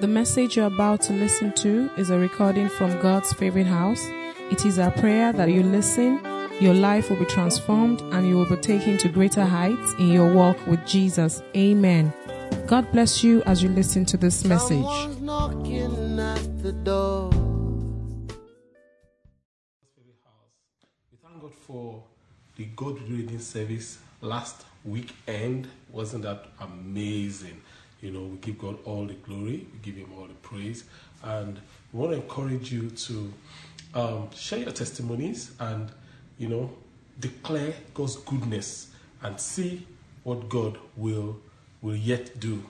The message you're about to listen to is a recording from God's favorite house. It is our prayer that you listen, your life will be transformed, and you will be taken to greater heights in your walk with Jesus. Amen. God bless you as you listen to this message. Knocking at the door. We thank God for the God reading service last weekend. Wasn't that amazing? You know, we give God all the glory, we give Him all the praise, and we want to encourage you to um, share your testimonies and you know declare God's goodness and see what God will will yet do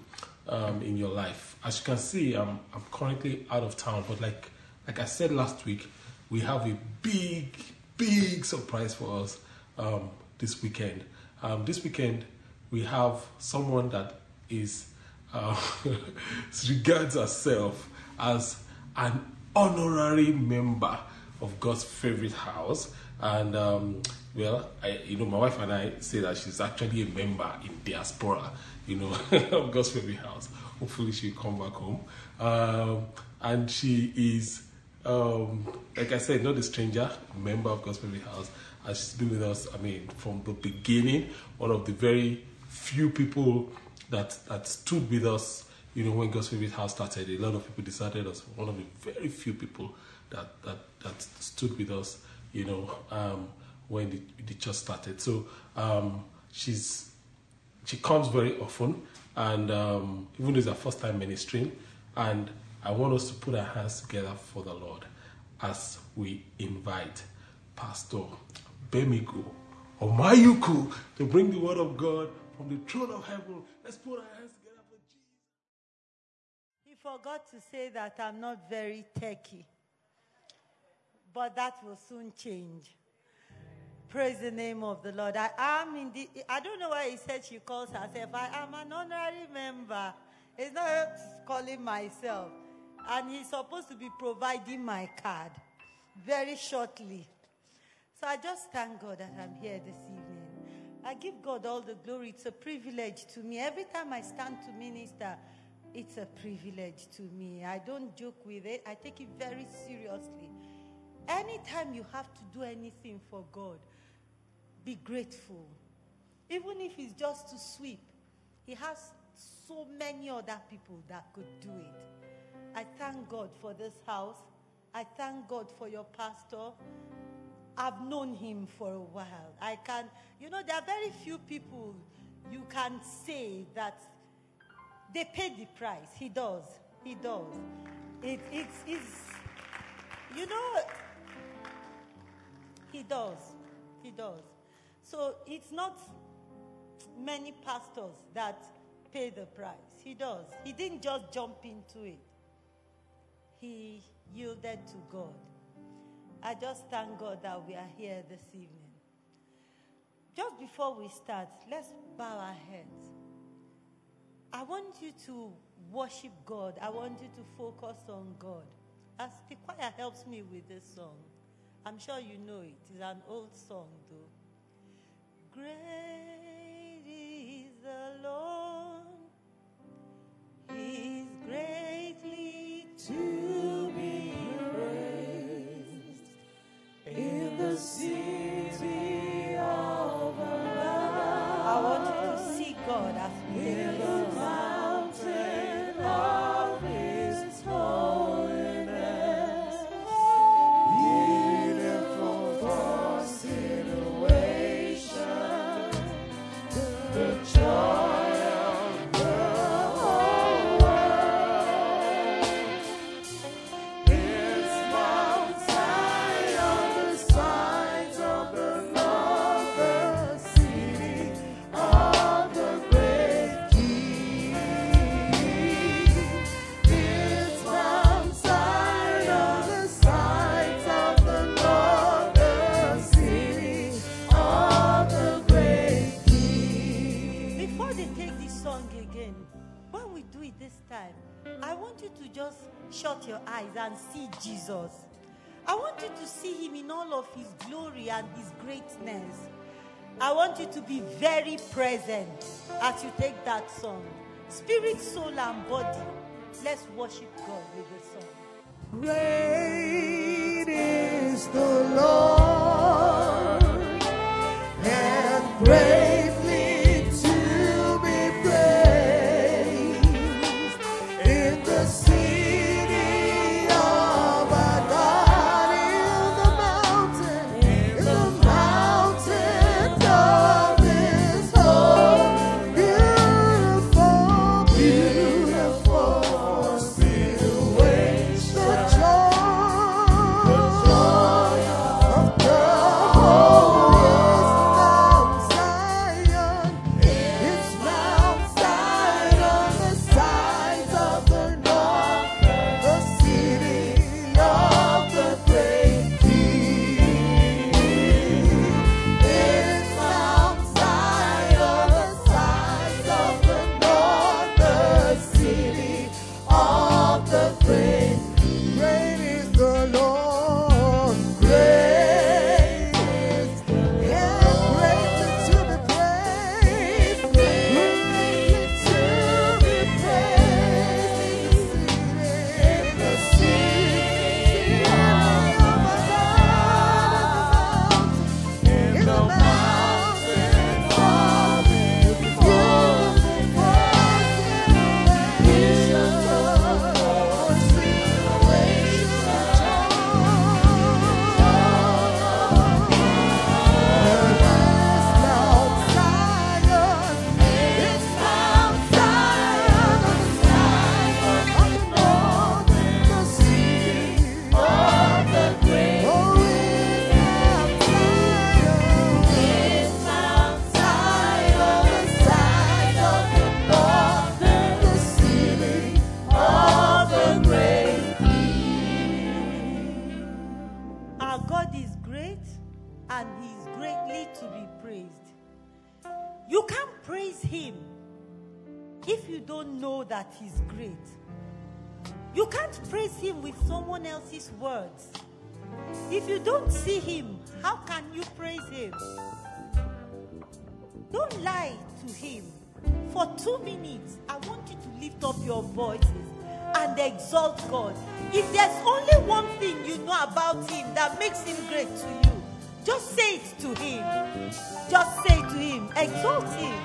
um, in your life. As you can see, I'm I'm currently out of town, but like like I said last week, we have a big big surprise for us um, this weekend. Um, this weekend, we have someone that is uh, regards herself as an honorary member of God's favorite house. And um, well, I, you know, my wife and I say that she's actually a member in diaspora, you know, of God's favorite house. Hopefully, she'll come back home. Um, and she is, um, like I said, not a stranger, member of God's favorite house. And she's been with us, I mean, from the beginning, one of the very few people that, that stood with us, you know, when God's favorite house started. A lot of people decided us one of the very few people that, that, that stood with us, you know, um, when the, the church started. So um, she's she comes very often, and um, even though it's her first time ministering, and I want us to put our hands together for the Lord as we invite Pastor Bemigo Omayuku to bring the word of God from the throne of heaven. Let's put our hands together for Jesus. He forgot to say that I'm not very techy. But that will soon change. Praise the name of the Lord. I am in the, I don't know why he said she calls herself. I am an honorary member. It's not calling myself. And he's supposed to be providing my card very shortly. So I just thank God that I'm here this evening. I give God all the glory. It's a privilege to me. Every time I stand to minister, it's a privilege to me. I don't joke with it, I take it very seriously. Anytime you have to do anything for God, be grateful. Even if it's just to sweep, He has so many other people that could do it. I thank God for this house. I thank God for your pastor. I've known him for a while. I can, you know, there are very few people you can say that they pay the price. He does. He does. It, it's, it's, you know, he does. He does. So it's not many pastors that pay the price. He does. He didn't just jump into it, he yielded to God. I just thank God that we are here this evening. Just before we start, let's bow our heads. I want you to worship God. I want you to focus on God. As the choir helps me with this song, I'm sure you know it. It's an old song, though. Great is the Lord. He's greatly to of his glory and his greatness. I want you to be very present as you take that song. Spirit, soul, and body. Let's worship God with the song. Great is the Lord someone else's words. If you don't see Him, how can you praise Him? Don't lie to Him. For two minutes, I want you to lift up your voices and exalt God. If there's only one thing you know about Him that makes Him great to you, just say it to Him. Just say to Him. Exalt Him.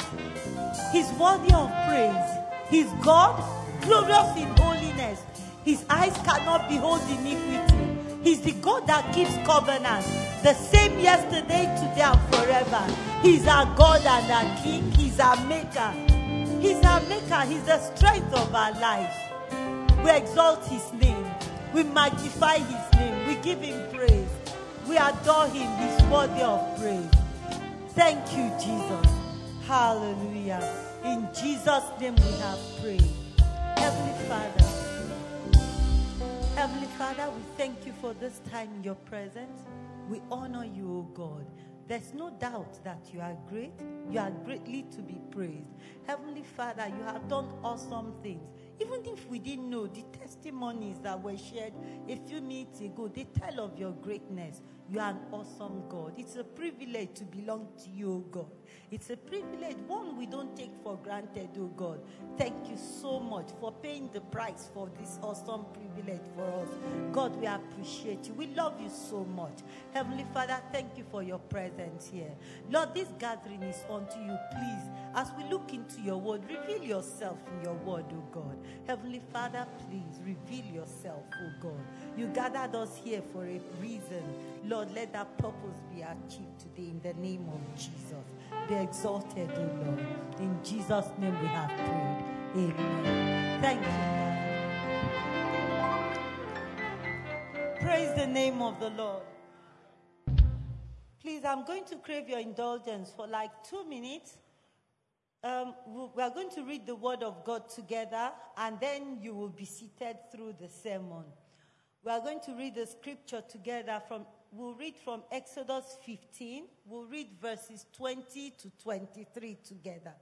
He's worthy of praise. He's God, glorious in holiness. His eyes cannot behold iniquity. He's the God that keeps covenant, the same yesterday, today, and forever. He's our God and our King. He's our Maker. He's our Maker. He's the strength of our life. We exalt His name. We magnify His name. We give Him praise. We adore Him. He's worthy of praise. Thank you, Jesus. Hallelujah. In Jesus' name we have prayed. Heavenly Father, Heavenly Father, we thank you for this time in your presence. We honor you, O God. There's no doubt that you are great. You are greatly to be praised. Heavenly Father, you have done awesome things. Even if we didn't know the testimonies that were shared a few minutes ago, they tell of your greatness. You are an awesome God. It's a privilege to belong to you, O God. It's a privilege, one we don't take for granted, oh God. Thank you so much for paying the price for this awesome privilege for us. God, we appreciate you. We love you so much. Heavenly Father, thank you for your presence here. Lord, this gathering is unto you. Please, as we look into your word, reveal yourself in your word, oh God. Heavenly Father, please reveal yourself, oh God. You gathered us here for a reason. Lord, let that purpose be achieved today in the name of Jesus. Be exalted, O Lord. In Jesus' name we have prayed. Amen. Thank you, Lord. Praise the name of the Lord. Please, I'm going to crave your indulgence for like two minutes. Um, we- we are going to read the Word of God together, and then you will be seated through the sermon. We are going to read the scripture together from, we'll read from Exodus 15. We'll read verses 20 to 23 together.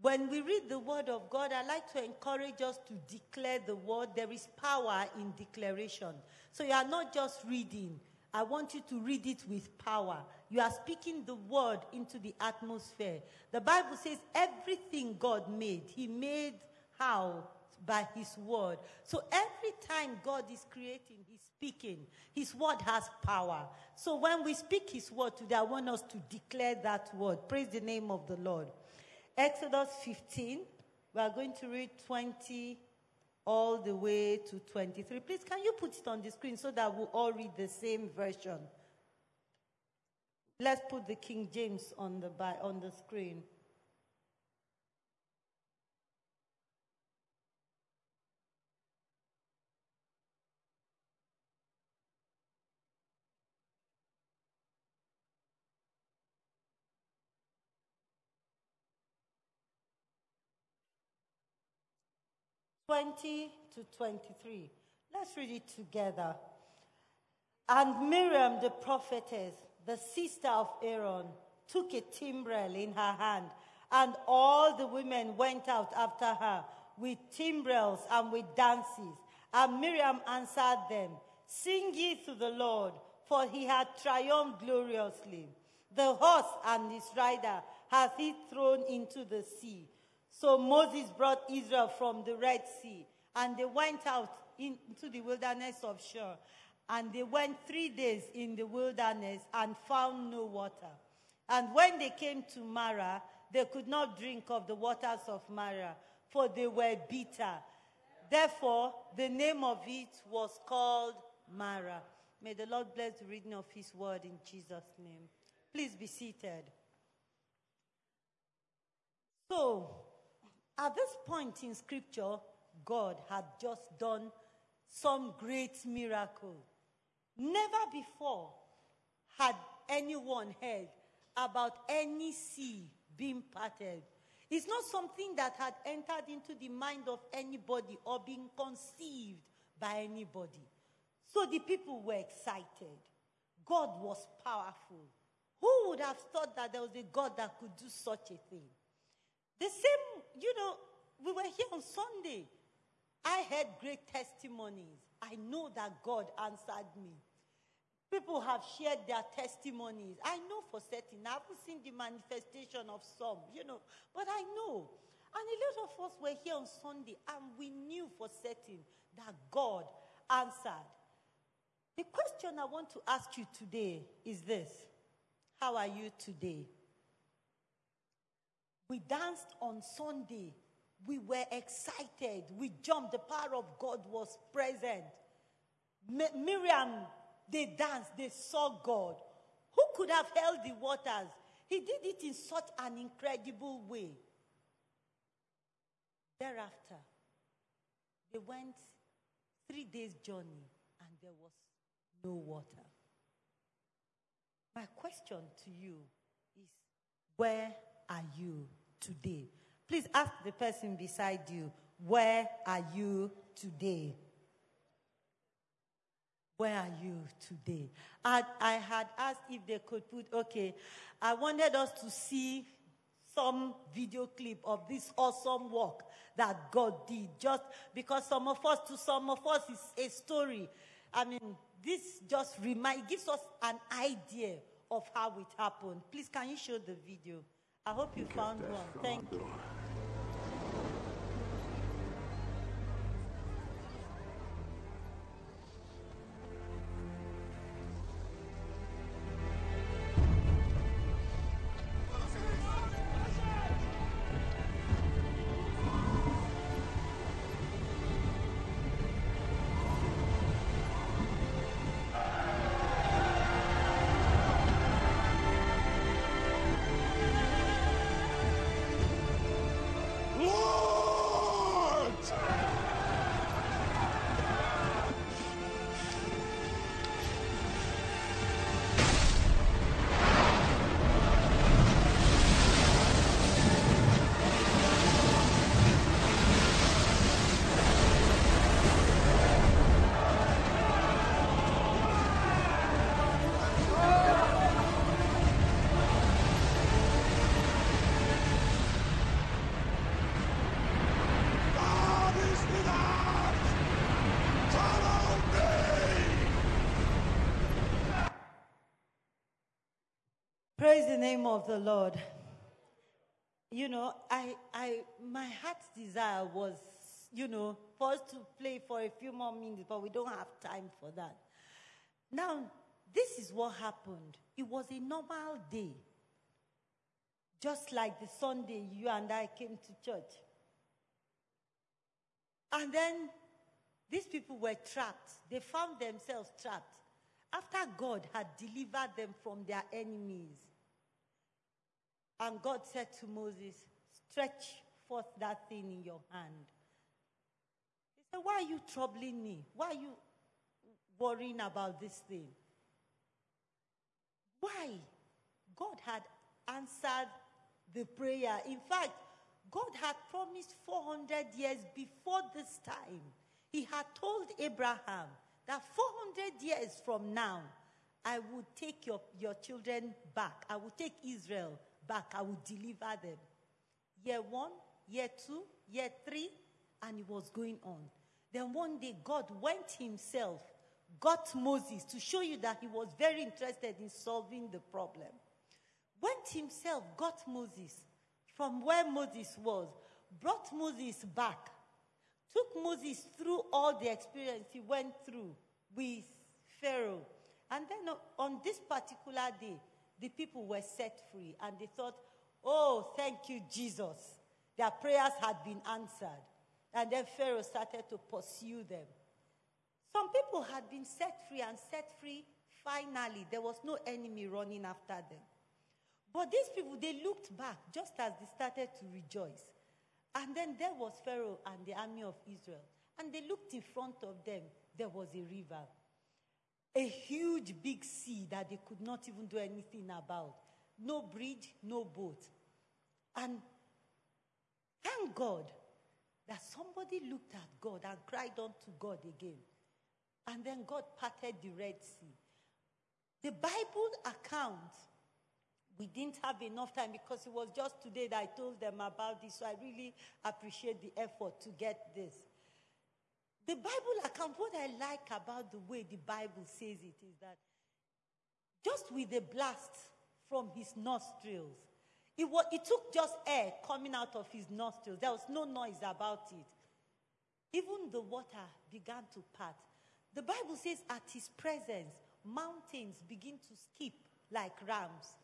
When we read the word of God, I like to encourage us to declare the word. There is power in declaration. So you are not just reading. I want you to read it with power. You are speaking the word into the atmosphere. The Bible says everything God made, He made how? by his word. So every time God is creating, he's speaking. His word has power. So when we speak his word today, I want us to declare that word. Praise the name of the Lord. Exodus 15, we are going to read 20 all the way to 23. Please, can you put it on the screen so that we'll all read the same version? Let's put the King James on the, on the screen. Twenty to twenty-three. Let's read it together. And Miriam, the prophetess, the sister of Aaron, took a timbrel in her hand, and all the women went out after her with timbrels and with dances. And Miriam answered them, Sing ye to the Lord, for he hath triumphed gloriously. The horse and his rider hath he thrown into the sea. So Moses brought Israel from the Red Sea, and they went out into the wilderness of Shur. And they went three days in the wilderness and found no water. And when they came to Marah, they could not drink of the waters of Marah, for they were bitter. Therefore, the name of it was called Marah. May the Lord bless the reading of his word in Jesus' name. Please be seated. So, at this point in scripture, God had just done some great miracle. Never before had anyone heard about any sea being parted. It's not something that had entered into the mind of anybody or been conceived by anybody. So the people were excited. God was powerful. Who would have thought that there was a God that could do such a thing? The same, you know, we were here on Sunday. I heard great testimonies. I know that God answered me. People have shared their testimonies. I know for certain. I haven't seen the manifestation of some, you know, but I know. And a lot of us were here on Sunday and we knew for certain that God answered. The question I want to ask you today is this How are you today? We danced on Sunday. We were excited. We jumped. The power of God was present. Mi- Miriam, they danced. They saw God. Who could have held the waters? He did it in such an incredible way. Thereafter, they went three days' journey and there was no water. My question to you is where are you today? Please ask the person beside you, where are you today? Where are you today? I, I had asked if they could put, okay, I wanted us to see some video clip of this awesome work that God did. Just because some of us, to some of us, is a story. I mean, this just remind, gives us an idea of how it happened. Please, can you show the video? I hope you found one. Thank you. Name of the Lord. You know, I, I, my heart's desire was you know, for us to play for a few more minutes, but we don't have time for that. Now, this is what happened. It was a normal day. Just like the Sunday you and I came to church. And then these people were trapped. They found themselves trapped after God had delivered them from their enemies. And God said to Moses, Stretch forth that thing in your hand. He said, Why are you troubling me? Why are you worrying about this thing? Why? God had answered the prayer. In fact, God had promised 400 years before this time. He had told Abraham that 400 years from now, I will take your, your children back. I will take Israel back. I will deliver them. Year one, year two, year three, and it was going on. Then one day, God went himself, got Moses to show you that he was very interested in solving the problem. Went himself, got Moses from where Moses was, brought Moses back, took Moses through all the experience he went through with Pharaoh. And then on this particular day, the people were set free and they thought, oh, thank you, Jesus. Their prayers had been answered. And then Pharaoh started to pursue them. Some people had been set free and set free finally. There was no enemy running after them. But these people, they looked back just as they started to rejoice. And then there was Pharaoh and the army of Israel. And they looked in front of them, there was a river. A huge big sea that they could not even do anything about. No bridge, no boat. And thank God that somebody looked at God and cried unto God again. And then God parted the Red Sea. The Bible account, we didn't have enough time because it was just today that I told them about this. So I really appreciate the effort to get this. The Bible account, what I like about the way the Bible says it is that just with a blast from his nostrils, it, was, it took just air coming out of his nostrils. There was no noise about it. Even the water began to part. The Bible says, at his presence, mountains begin to skip like rams.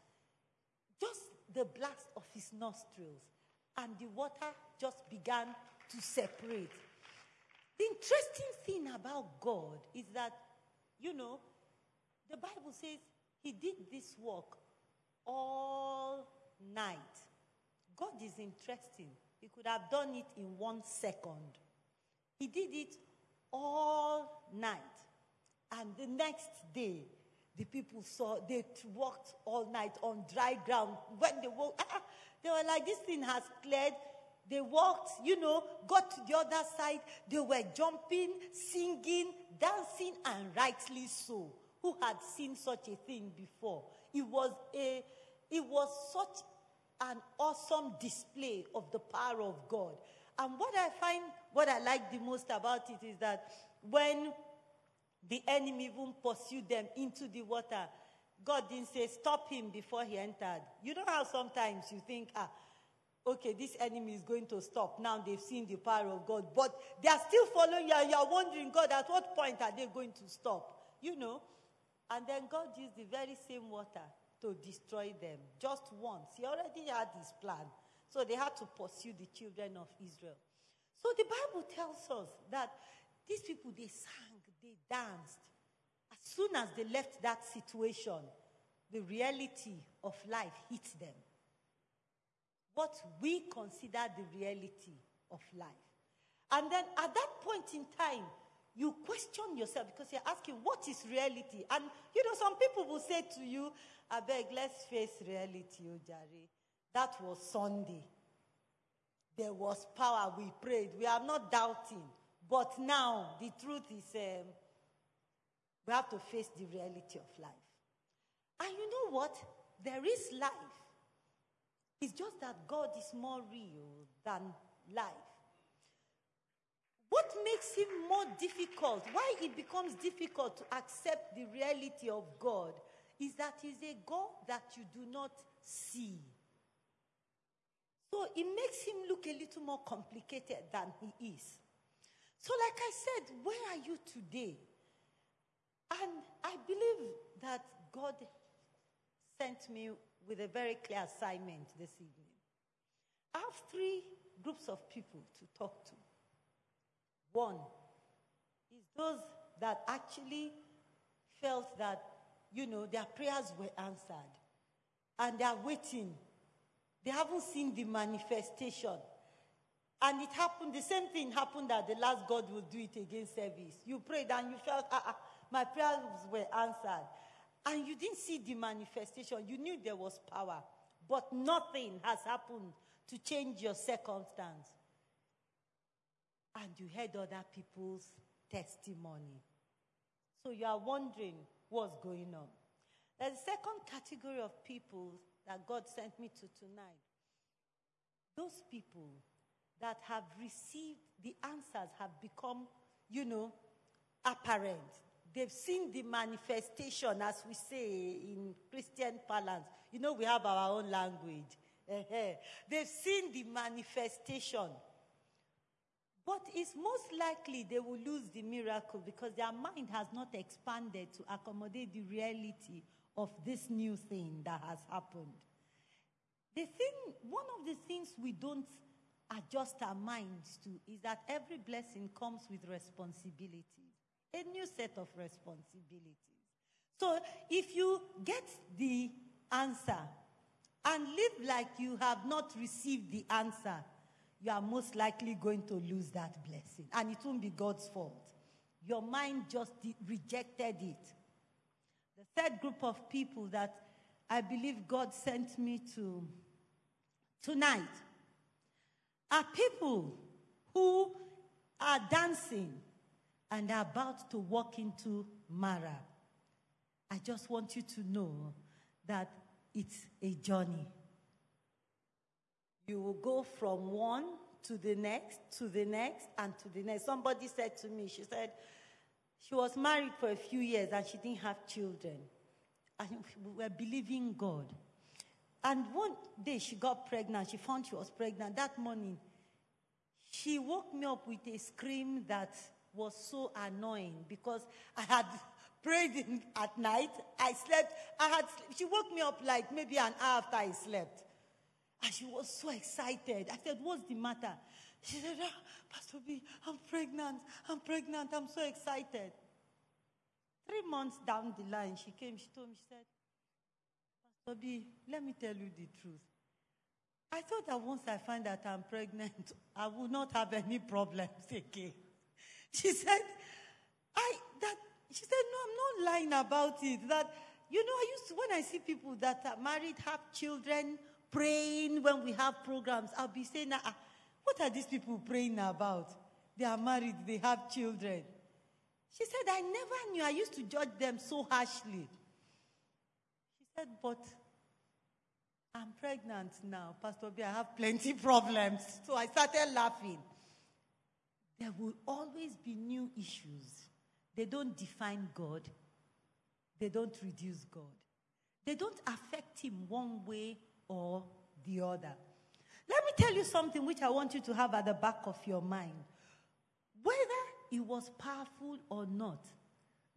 Just the blast of his nostrils, and the water just began to separate. The interesting thing about God is that, you know, the Bible says he did this work all night. God is interesting. He could have done it in one second. He did it all night. And the next day, the people saw, they walked all night on dry ground. When they woke, ah, they were like, this thing has cleared. They walked, you know, got to the other side. They were jumping, singing, dancing, and rightly so. Who had seen such a thing before? It was a, it was such an awesome display of the power of God. And what I find, what I like the most about it is that when the enemy even pursued them into the water, God didn't say, stop him before he entered. You know how sometimes you think, ah, okay, this enemy is going to stop. Now they've seen the power of God, but they are still following you, you're wondering, God, at what point are they going to stop? You know? And then God used the very same water to destroy them just once. He already had his plan. So they had to pursue the children of Israel. So the Bible tells us that these people, they sang, they danced. As soon as they left that situation, the reality of life hit them. What we consider the reality of life. And then at that point in time, you question yourself because you're asking, what is reality? And you know, some people will say to you, I beg, let's face reality, Ojari. That was Sunday. There was power. We prayed. We are not doubting. But now, the truth is, um, we have to face the reality of life. And you know what? There is life. It's just that God is more real than life. What makes him more difficult, why it becomes difficult to accept the reality of God, is that he's a God that you do not see. So it makes him look a little more complicated than he is. So, like I said, where are you today? And I believe that God sent me with a very clear assignment this evening. I have three groups of people to talk to. One is those that actually felt that, you know, their prayers were answered and they are waiting. They haven't seen the manifestation. And it happened, the same thing happened that the last God will do it again service. You prayed and you felt, ah, ah, my prayers were answered. And you didn't see the manifestation. You knew there was power, but nothing has happened to change your circumstance. And you heard other people's testimony. So you are wondering what's going on. There's a second category of people that God sent me to tonight. Those people that have received the answers have become, you know, apparent. They've seen the manifestation, as we say in Christian parlance. You know, we have our own language. They've seen the manifestation. But it's most likely they will lose the miracle because their mind has not expanded to accommodate the reality of this new thing that has happened. The thing, one of the things we don't adjust our minds to is that every blessing comes with responsibilities, a new set of responsibilities. So if you get the answer and live like you have not received the answer, you are most likely going to lose that blessing. And it won't be God's fault. Your mind just de- rejected it. The third group of people that I believe God sent me to tonight are people who are dancing and are about to walk into Marah. I just want you to know that it's a journey. You will go from one to the next, to the next, and to the next. Somebody said to me, she said, she was married for a few years and she didn't have children. And we were believing God. And one day she got pregnant. She found she was pregnant. That morning, she woke me up with a scream that was so annoying because I had prayed in, at night. I slept. I had. She woke me up like maybe an hour after I slept, and she was so excited. I said, "What's the matter?" She said, ah, "Pastor B, I'm pregnant. I'm pregnant. I'm so excited." Three months down the line, she came. She told me. She said, "Pastor B, let me tell you the truth. I thought that once I find that I'm pregnant, I will not have any problems again." She said, "I that." She said, "No, I'm not lying about it. That you know, I used to when I see people that are married, have children, praying when we have programs, I'll be saying, ah, what are these people praying about? They are married, they have children. She said, I never knew. I used to judge them so harshly. She said, but I'm pregnant now, Pastor B. I have plenty problems. So I started laughing. There will always be new issues. They don't define God, they don't reduce God, they don't affect Him one way or the other. Let me tell you something which I want you to have at the back of your mind. Whether it was powerful or not,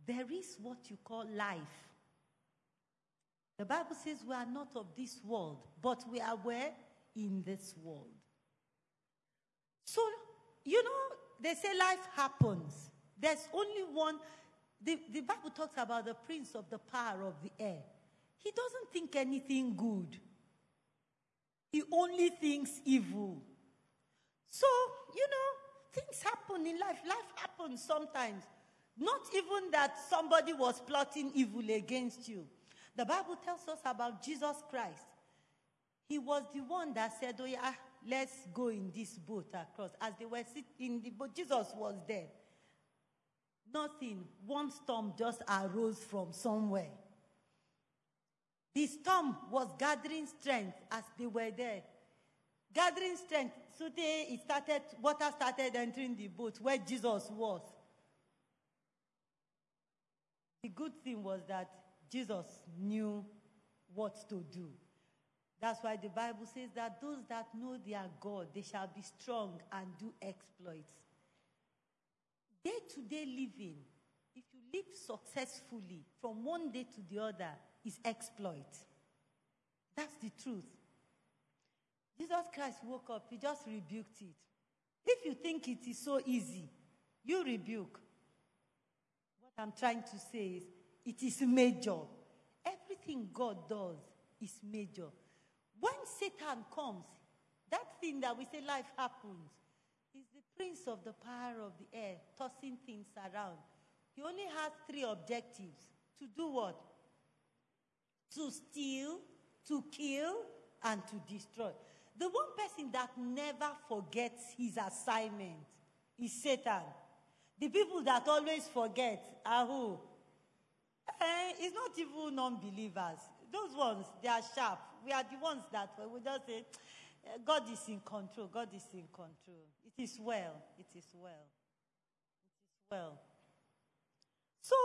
there is what you call life. The Bible says we are not of this world, but we are where? In this world. So, you know, they say life happens. There's only one. The, the Bible talks about the prince of the power of the air. He doesn't think anything good, he only thinks evil. So, you know, things happen in life. Life happens sometimes. Not even that somebody was plotting evil against you. The Bible tells us about Jesus Christ. He was the one that said, Oh, yeah, let's go in this boat across. As they were sitting in the boat, Jesus was there. Nothing. One storm just arose from somewhere. The storm was gathering strength as they were there. Gathering strength. So they, it started, water started entering the boat where Jesus was. The good thing was that Jesus knew what to do. That's why the Bible says that those that know their God, they shall be strong and do exploits. Day to day living, if you live successfully from one day to the other, is exploit. That's the truth. Jesus Christ woke up, he just rebuked it. If you think it is so easy, you rebuke. What I'm trying to say is, it is major. Everything God does is major. When Satan comes, that thing that we say life happens is the prince of the power of the air, tossing things around. He only has three objectives to do what? To steal, to kill, and to destroy. The one person that never forgets his assignment is Satan. The people that always forget are who? Eh, it's not even non believers. Those ones, they are sharp. We are the ones that we just say, eh, God is in control. God is in control. It is well. It is well. It is well. So,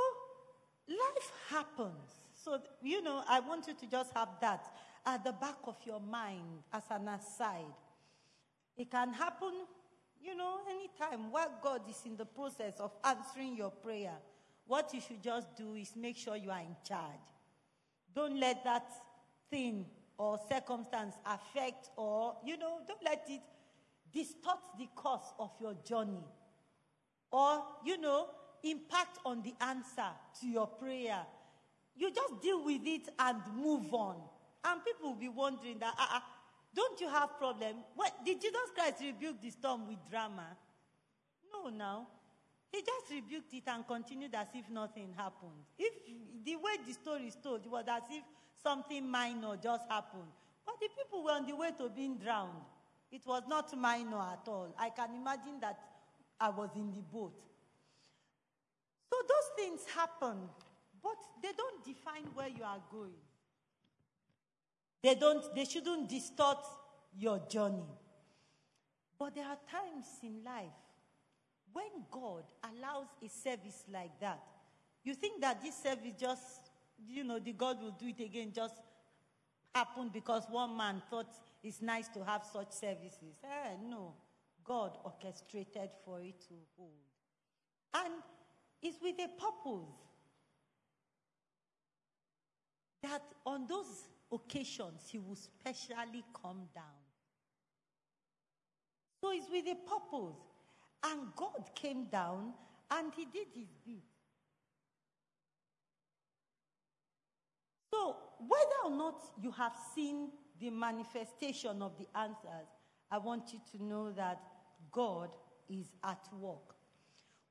life happens. So, you know, I want you to just have that at the back of your mind as an aside. It can happen, you know, anytime while God is in the process of answering your prayer. What you should just do is make sure you are in charge. Don't let that thing or circumstance affect or, you know, don't let it distort the course of your journey or, you know, impact on the answer to your prayer. You just deal with it and move on. And people will be wondering that, ah, ah, don't you have problem? What, did Jesus Christ rebuke the storm with drama? No, now. He just rebuked it and continued as if nothing happened. If the way the story is told, was as if something minor just happened. But the people were on the way to being drowned. It was not minor at all. I can imagine that I was in the boat. So those things happen, but they don't define where you are going. They don't, they shouldn't distort your journey. But there are times in life when God allows a service like that. You think that this service just, you know, the God will do it again just happened because one man thought it's nice to have such services. Eh, no. God orchestrated for it to hold. And it's with a purpose that on those occasions he will specially come down. So it's with a purpose. And God came down and he did his bit. So, whether or not you have seen the manifestation of the answers, I want you to know that God is at work.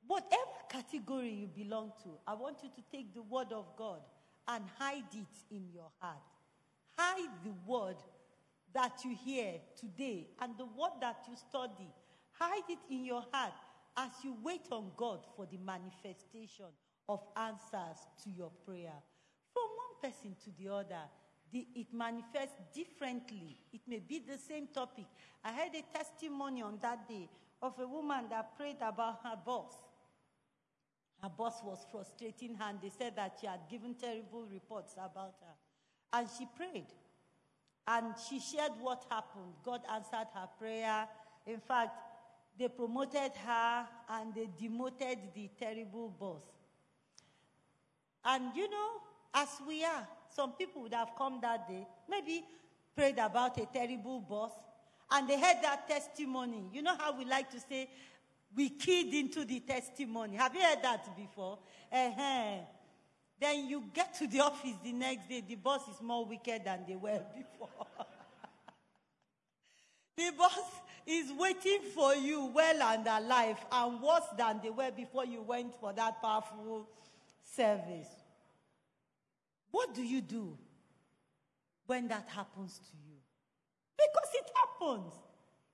Whatever category you belong to, I want you to take the word of God and hide it in your heart. Hide the word that you hear today and the word that you study. Hide it in your heart as you wait on God for the manifestation of answers to your prayer. From one person to the other, the, it manifests differently. It may be the same topic. I had a testimony on that day of a woman that prayed about her boss. Her boss was frustrating her, and they said that she had given terrible reports about her. And she prayed. And she shared what happened. God answered her prayer. In fact, they promoted her and they demoted the terrible boss. And you know, as we are, some people would have come that day, maybe prayed about a terrible boss, and they heard that testimony. You know how we like to say, we keyed into the testimony. Have you heard that before? Uh-huh. Then you get to the office the next day, the boss is more wicked than they were before. the boss is waiting for you well and alive and worse than they were before you went for that powerful service. What do you do when that happens to you? Because it happens.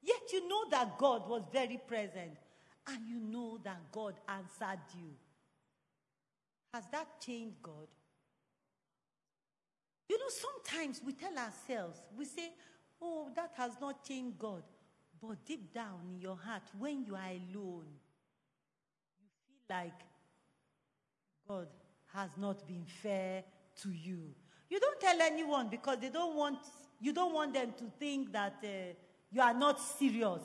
Yet you know that God was very present and you know that God answered you. Has that changed God? You know, sometimes we tell ourselves, we say, oh, that has not changed God. But deep down in your heart, when you are alone, you feel like God has not been fair to you. You don't tell anyone because they don't want, you don't want them to think that uh, you are not serious.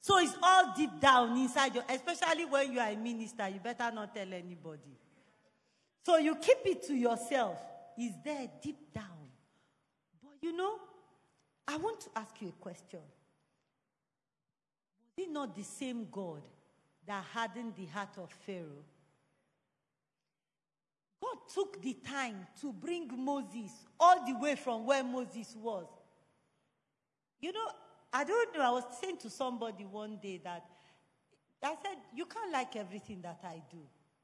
So it's all deep down inside you, especially when you are a minister, you better not tell anybody. So you keep it to yourself. It's there deep down. But you know, I want to ask you a question. Was it not the same God that hardened the heart of Pharaoh? God took the time to bring Moses all the way from where Moses was. You know, I don't know, I was saying to somebody one day that I said, You can't like everything that I do.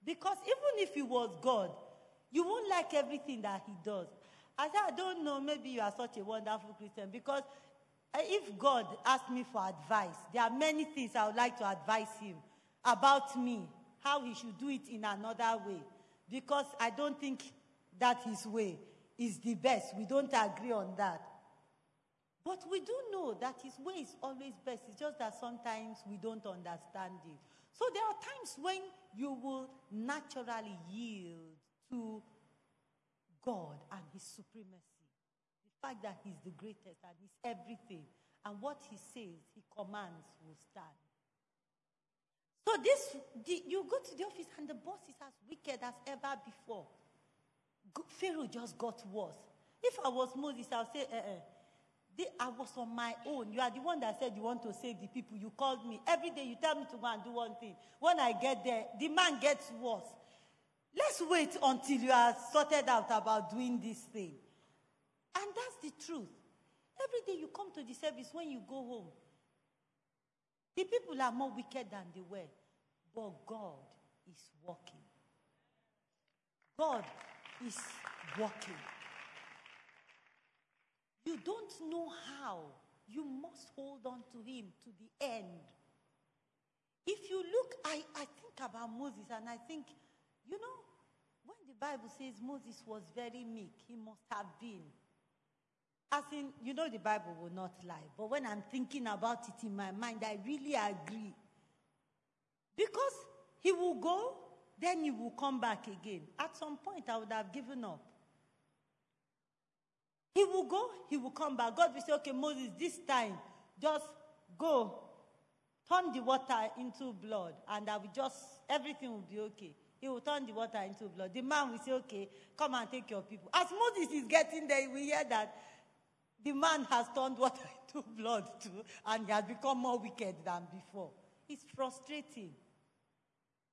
Because even if he was God, you won't like everything that he does. I said, I don't know, maybe you are such a wonderful Christian. Because eh, if God asked me for advice, there are many things I would like to advise him about me, how he should do it in another way. Because I don't think that his way is the best. We don't agree on that. But we do know that his way is always best. It's just that sometimes we don't understand it. So there are times when you will naturally yield to God and his supremacy. The fact that he's the greatest and he's everything. And what he says, he commands will stand. So this, the, you go to the office and the boss is as wicked as ever before. Pharaoh just got worse. If I was Moses, I'll say, eh, eh. The- I was on my own. You are the one that said you want to save the people. You called me. Every day you tell me to go and do one thing. When I get there, the man gets worse. Let's wait until you are sorted out about doing this thing. And that's the truth. Every day you come to the service, when you go home, the people are more wicked than they were. But God is working. God is working. You don't know how. You must hold on to Him to the end. If you look, I, I think about Moses and I think, you know, when the Bible says Moses was very meek, he must have been. As in, you know, the Bible will not lie. But when I'm thinking about it in my mind, I really agree. Because he will go, then he will come back again. At some point, I would have given up. He will go, he will come back. God will say, okay, Moses, this time, just go, turn the water into blood, and I will just, everything will be okay. He will turn the water into blood. The man will say, okay, come and take your people. As Moses is getting there, we hear that the man has turned water into blood too, and he has become more wicked than before. It's frustrating.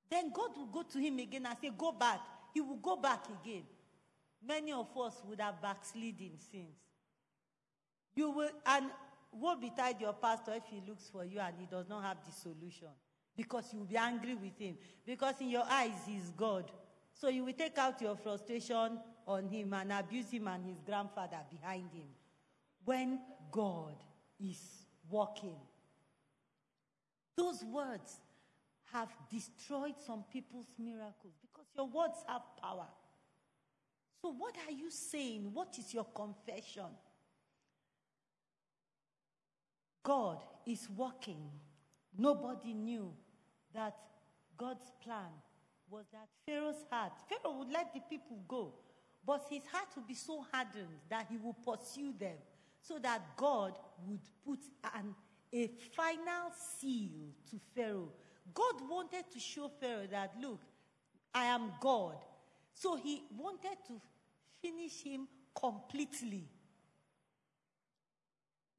Then God will go to him again and say, Go back. He will go back again. Many of us would have backslidden since. You will, and woe betide your pastor if he looks for you and he does not have the solution. Because you will be angry with him. Because in your eyes, he's God. So you will take out your frustration on him and abuse him and his grandfather behind him. When God is working. Those words have destroyed some people's miracles because your words have power. So, what are you saying? What is your confession? God is working. Nobody knew that God's plan was that Pharaoh's heart, Pharaoh would let the people go, but his heart would be so hardened that he would pursue them so that God would put an, a final seal to Pharaoh. God wanted to show Pharaoh that, look, I am God. So he wanted to finish him completely.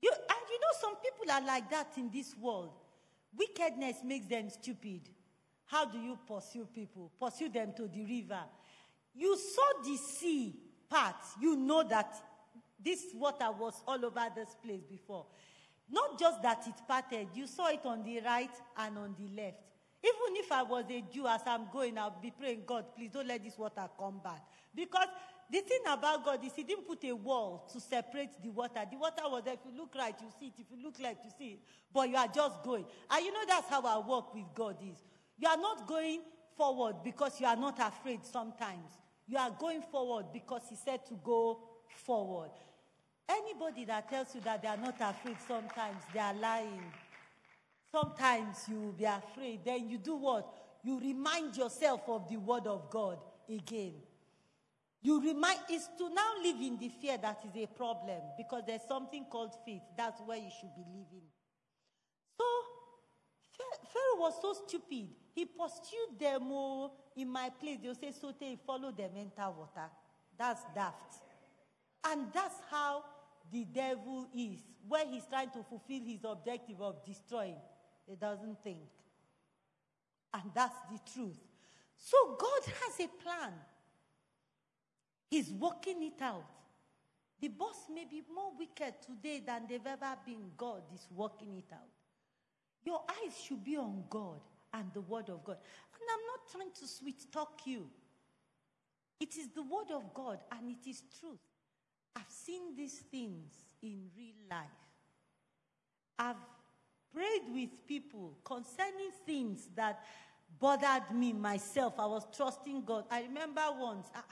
You, and you know, some people are like that in this world. Wickedness makes them stupid. How do you pursue people? Pursue them to the river. You saw the sea part, you know that this water was all over this place before. Not just that it parted, you saw it on the right and on the left. Even if I was a Jew, as I'm going, I'll be praying, God, please don't let this water come back. Because the thing about God is He didn't put a wall to separate the water. The water was there. If you look right, you see it. If you look left, you see it. But you are just going. And you know that's how our walk with God is. You are not going forward because you are not afraid sometimes. You are going forward because He said to go forward. Anybody that tells you that they are not afraid sometimes, they are lying. Sometimes you will be afraid. Then you do what? You remind yourself of the word of God again. You remind is to now live in the fear that is a problem because there's something called faith. That's where you should be living. So Pharaoh was so stupid. He pursued them oh, in my place. They'll say, so they follow them, enter water. That's daft. And that's how the devil is. When he's trying to fulfill his objective of destroying, he doesn't think. And that's the truth. So God has a plan. He's working it out. The boss may be more wicked today than they've ever been. God is working it out. Your eyes should be on God and the Word of God. And I'm not trying to sweet talk you. It is the Word of God and it is truth. I've seen these things in real life. I've prayed with people concerning things that bothered me myself. I was trusting God. I remember once, ah,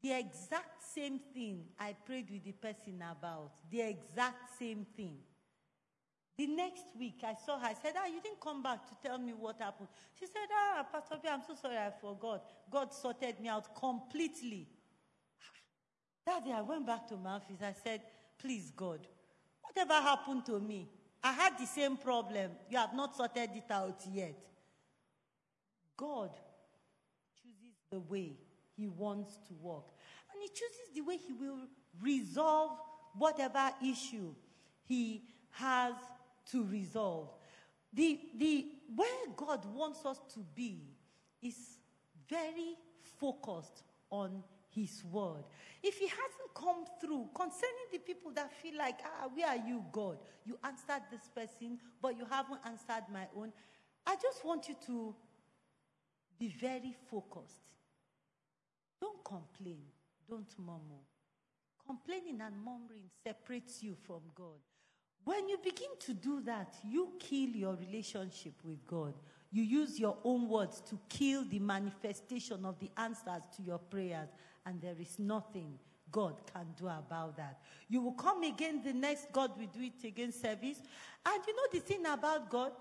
the exact same thing I prayed with the person about. The exact same thing. The next week, I saw her. I said, Ah, you didn't come back to tell me what happened. She said, Ah, Pastor B, I'm so sorry, I forgot. God sorted me out completely. That day, I went back to office. I said, Please, God, whatever happened to me, I had the same problem. You have not sorted it out yet. God chooses the way He wants to walk, and He chooses the way He will resolve whatever issue He has to resolve. The, the, where God wants us to be is very focused on His word. If He hasn't come through concerning the people that feel like, ah, where are you, God? You answered this person, but you haven't answered my own. I just want you to be very focused. Don't complain. Don't murmur. Complaining and murmuring separates you from God. When you begin to do that, you kill your relationship with God. You use your own words to kill the manifestation of the answers to your prayers, and there is nothing God can do about that. You will come again the next God will do it again service. And you know the thing about God?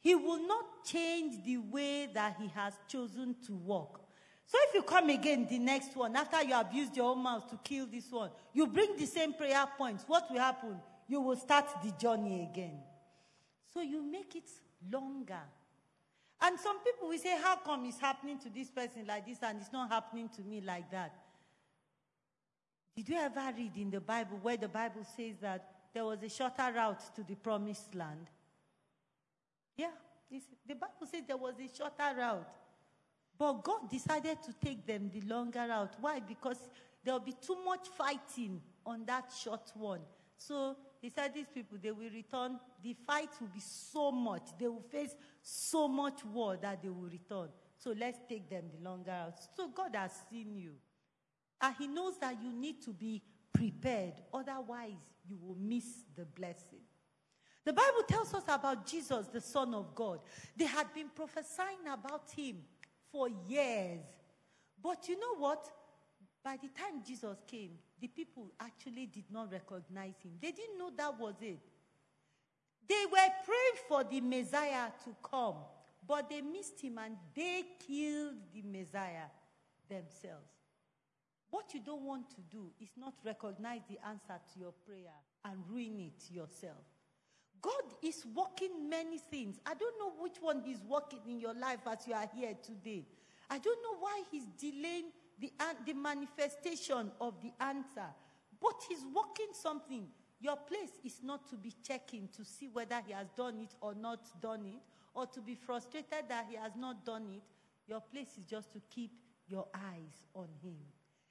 He will not change the way that He has chosen to walk. So if you come again the next one, after you have used your own mouth to kill this one, you bring the same prayer points, what will happen? You will start the journey again. So you make it longer. And some people will say, How come it's happening to this person like this and it's not happening to me like that? Did you ever read in the Bible where the Bible says that there was a shorter route to the promised land? Yeah, the Bible says there was a shorter route. But God decided to take them the longer route. Why? Because there will be too much fighting on that short one. So he said, These people, they will return. The fight will be so much. They will face so much war that they will return. So let's take them the longer route. So God has seen you. And He knows that you need to be prepared. Otherwise, you will miss the blessing. The Bible tells us about Jesus, the Son of God. They had been prophesying about Him for years. But you know what? By the time Jesus came, the people actually did not recognize him. They didn't know that was it. They were praying for the Messiah to come, but they missed him and they killed the Messiah themselves. What you don't want to do is not recognize the answer to your prayer and ruin it yourself. God is working many things. I don't know which one He's working in your life as you are here today. I don't know why He's delaying the, the manifestation of the answer, but He's working something. Your place is not to be checking to see whether He has done it or not done it, or to be frustrated that He has not done it. Your place is just to keep your eyes on Him.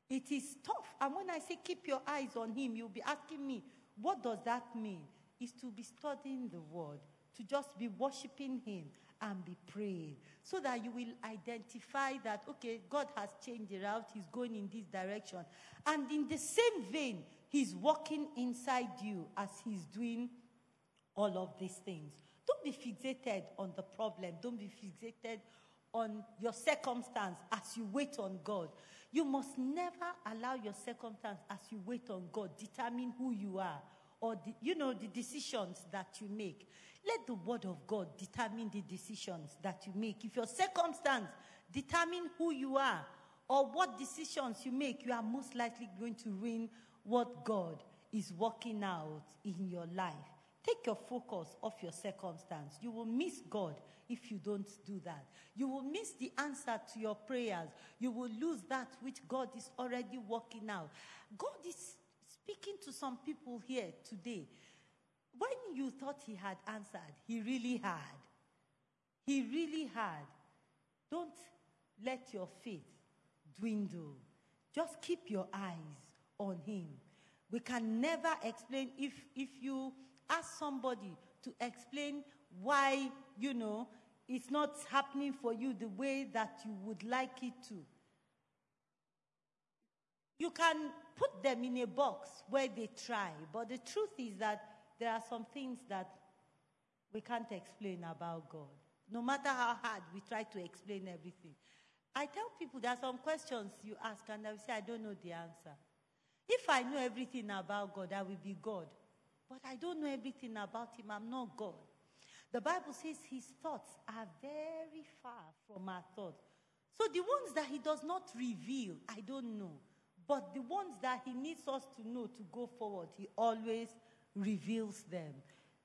It is tough. And when I say keep your eyes on Him, you'll be asking me, what does that mean? Is to be studying the Word, to just be worshiping Him and be praying so that you will identify that, okay, God has changed the route, He's going in this direction. And in the same vein, He's walking inside you as He's doing all of these things. Don't be fixated on the problem, don't be fixated on your circumstance as you wait on God. You must never allow your circumstance as you wait on God determine who you are or the, you know the decisions that you make. Let the word of God determine the decisions that you make. If your circumstance determine who you are or what decisions you make, you are most likely going to ruin what God is working out in your life. Take your focus off your circumstance. You will miss God if you don't do that. You will miss the answer to your prayers. You will lose that which God is already working out. God is speaking to some people here today. When you thought He had answered, He really had. He really had. Don't let your faith dwindle. Just keep your eyes on Him. We can never explain if, if you ask somebody to explain why, you know, it's not happening for you the way that you would like it to. You can put them in a box where they try, but the truth is that there are some things that we can't explain about God. No matter how hard we try to explain everything. I tell people there are some questions you ask, and I will say, I don't know the answer. If I know everything about God, I will be God. But I don't know everything about Him. I'm not God. The Bible says His thoughts are very far from our thoughts. So the ones that He does not reveal, I don't know. But the ones that He needs us to know to go forward, He always reveals them.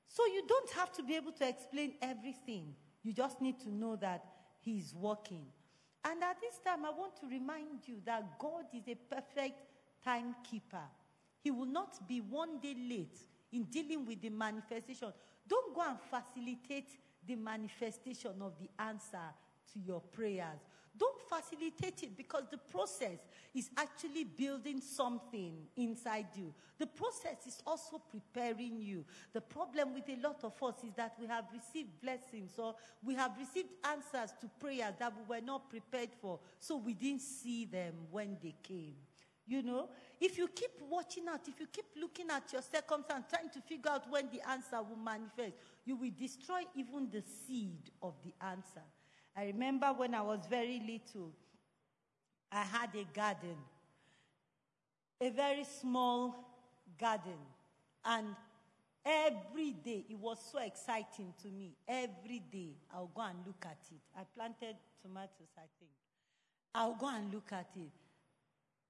So you don't have to be able to explain everything. You just need to know that He's working. And at this time, I want to remind you that God is a perfect timekeeper. He will not be one day late in dealing with the manifestation. Don't go and facilitate the manifestation of the answer to your prayers. Don't facilitate it because the process is actually building something inside you. The process is also preparing you. The problem with a lot of us is that we have received blessings or we have received answers to prayers that we were not prepared for, so we didn't see them when they came. You know, if you keep watching out, if you keep looking at your circumstance, trying to figure out when the answer will manifest, you will destroy even the seed of the answer. I remember when I was very little, I had a garden, a very small garden. And every day, it was so exciting to me. Every day, I'll go and look at it. I planted tomatoes, I think. I'll go and look at it.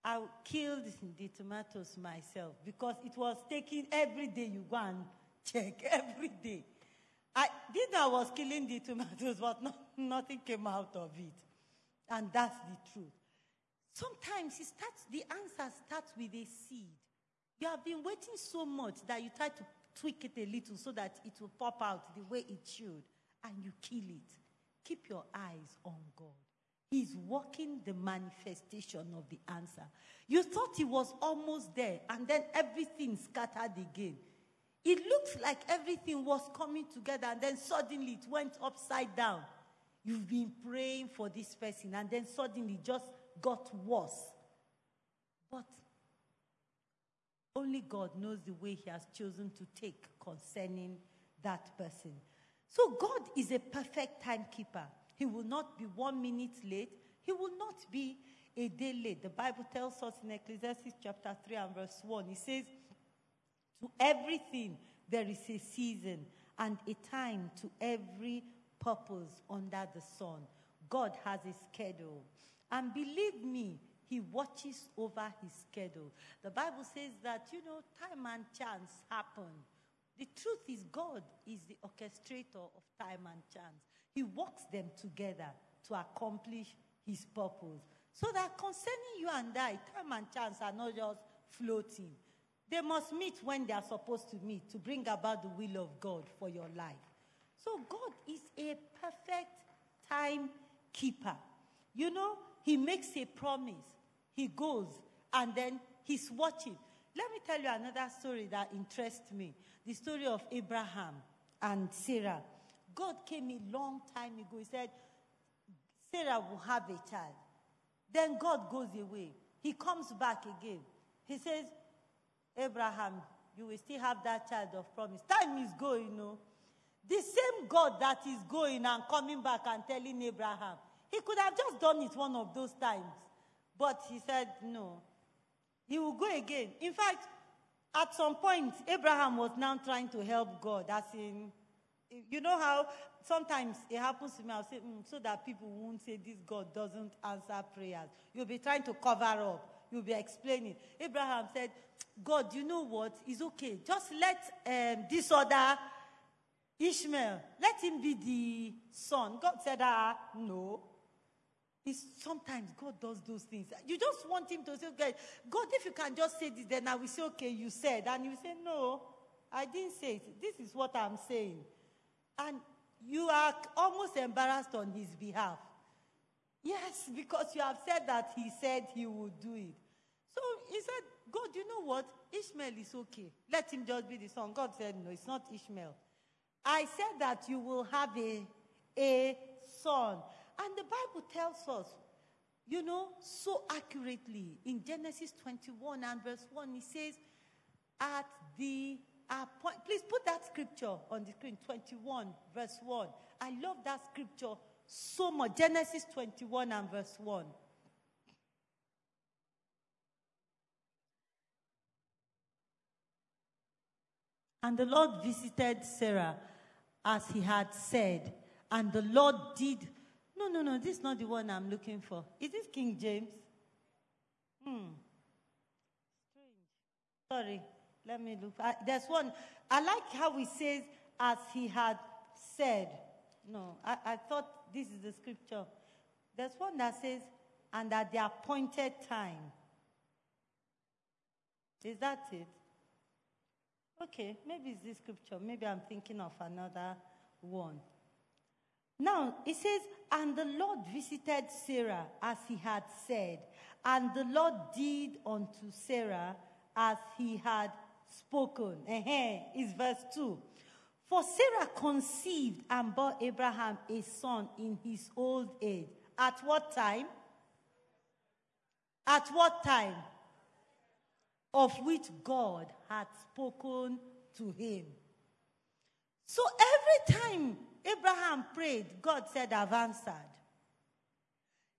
I killed the tomatoes myself because it was taking every day you go and check every day. I did I was killing the tomatoes, but not, nothing came out of it. And that's the truth. Sometimes it starts, the answer starts with a seed. You have been waiting so much that you try to tweak it a little so that it will pop out the way it should, and you kill it. Keep your eyes on God. He's working the manifestation of the answer. You thought he was almost there, and then everything scattered again. It looked like everything was coming together, and then suddenly it went upside down. You've been praying for this person, and then suddenly just got worse. But only God knows the way He has chosen to take concerning that person. So, God is a perfect timekeeper. He will not be one minute late. He will not be a day late. The Bible tells us in Ecclesiastes chapter 3 and verse 1, He says, To everything there is a season and a time to every purpose under the sun. God has a schedule. And believe me, he watches over his schedule. The Bible says that, you know, time and chance happen. The truth is, God is the orchestrator of time and chance. He works them together to accomplish his purpose. So that concerning you and I, time and chance are not just floating. They must meet when they are supposed to meet to bring about the will of God for your life. So God is a perfect timekeeper. You know, he makes a promise, he goes, and then he's watching. Let me tell you another story that interests me the story of Abraham and Sarah. God came a long time ago. He said, Sarah will have a child. Then God goes away. He comes back again. He says, Abraham, you will still have that child of promise. Time is going, you know. The same God that is going and coming back and telling Abraham, he could have just done it one of those times. But he said, no. He will go again. In fact, at some point, Abraham was now trying to help God, as in, you know how sometimes it happens to me, I'll say, mm, so that people won't say this God doesn't answer prayers. You'll be trying to cover up. You'll be explaining. Abraham said, God, you know what? It's okay. Just let um, this other Ishmael, let him be the son. God said, ah, no. It's sometimes God does those things. You just want him to say, okay, God, if you can just say this, then I will say, okay, you said. And you say, no, I didn't say it. This is what I'm saying. And you are almost embarrassed on his behalf. Yes, because you have said that he said he would do it. So he said, God, you know what? Ishmael is okay. Let him just be the son. God said, no, it's not Ishmael. I said that you will have a, a son. And the Bible tells us, you know, so accurately in Genesis 21 and verse 1, it says, at the appoint, please put that scripture on the screen, 21 verse 1. I love that scripture so much. Genesis 21 and verse 1. And the Lord visited Sarah as he had said. And the Lord did. No, no, no, this is not the one I'm looking for. Is this King James? Hmm. Sorry, let me look. I, there's one. I like how he says, as he had said. No, I, I thought this is the scripture. There's one that says, and at the appointed time. Is that it? Okay, maybe it's this scripture. Maybe I'm thinking of another one. Now, it says, And the Lord visited Sarah as he had said, and the Lord did unto Sarah as he had spoken. uh Is verse 2. For Sarah conceived and bore Abraham a son in his old age. At what time? At what time? Of which God had spoken to him. So every time Abraham prayed, God said, I've answered.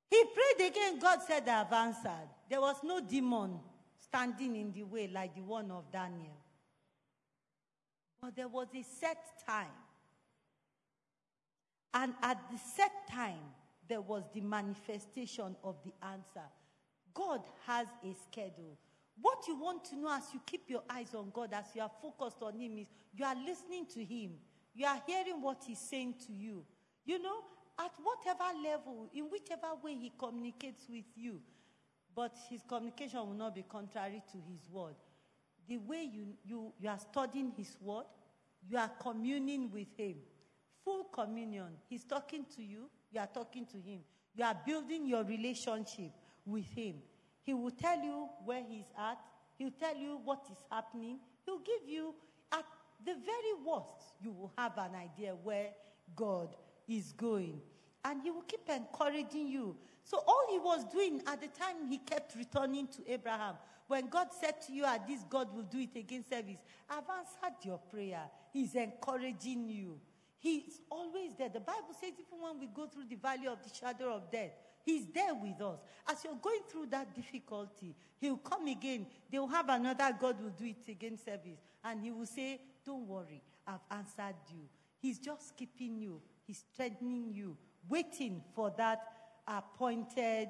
He prayed again, God said, I've answered. There was no demon standing in the way like the one of Daniel. But there was a set time. And at the set time, there was the manifestation of the answer. God has a schedule. What you want to know as you keep your eyes on God, as you are focused on Him, is you are listening to Him. You are hearing what He's saying to you. You know, at whatever level, in whichever way He communicates with you, but His communication will not be contrary to His word. The way you, you, you are studying His word, you are communing with Him. Full communion. He's talking to you, you are talking to Him. You are building your relationship with Him. He will tell you where He's at, He'll tell you what is happening, He'll give you, at the very worst, you will have an idea where God is going. And He will keep encouraging you. So, all He was doing at the time, He kept returning to Abraham. When God said to you, at this, God will do it again service, I've answered your prayer. He's encouraging you. He's always there. The Bible says, even when we go through the valley of the shadow of death, He's there with us. As you're going through that difficulty, He'll come again. They'll have another God will do it again service. And He will say, Don't worry, I've answered you. He's just keeping you, He's strengthening you, waiting for that appointed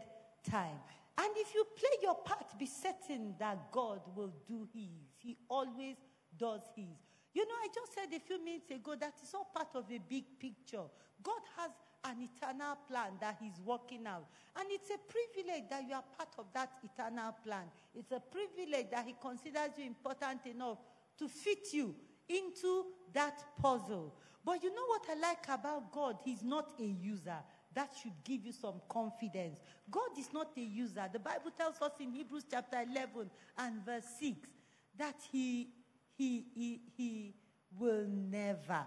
time. And if you play your part, be certain that God will do His. He always does His. You know, I just said a few minutes ago that it's all part of a big picture. God has an eternal plan that He's working out. And it's a privilege that you are part of that eternal plan. It's a privilege that He considers you important enough to fit you into that puzzle. But you know what I like about God? He's not a user. That should give you some confidence. God is not a user. The Bible tells us in Hebrews chapter 11 and verse 6 that He, he, he, he will never.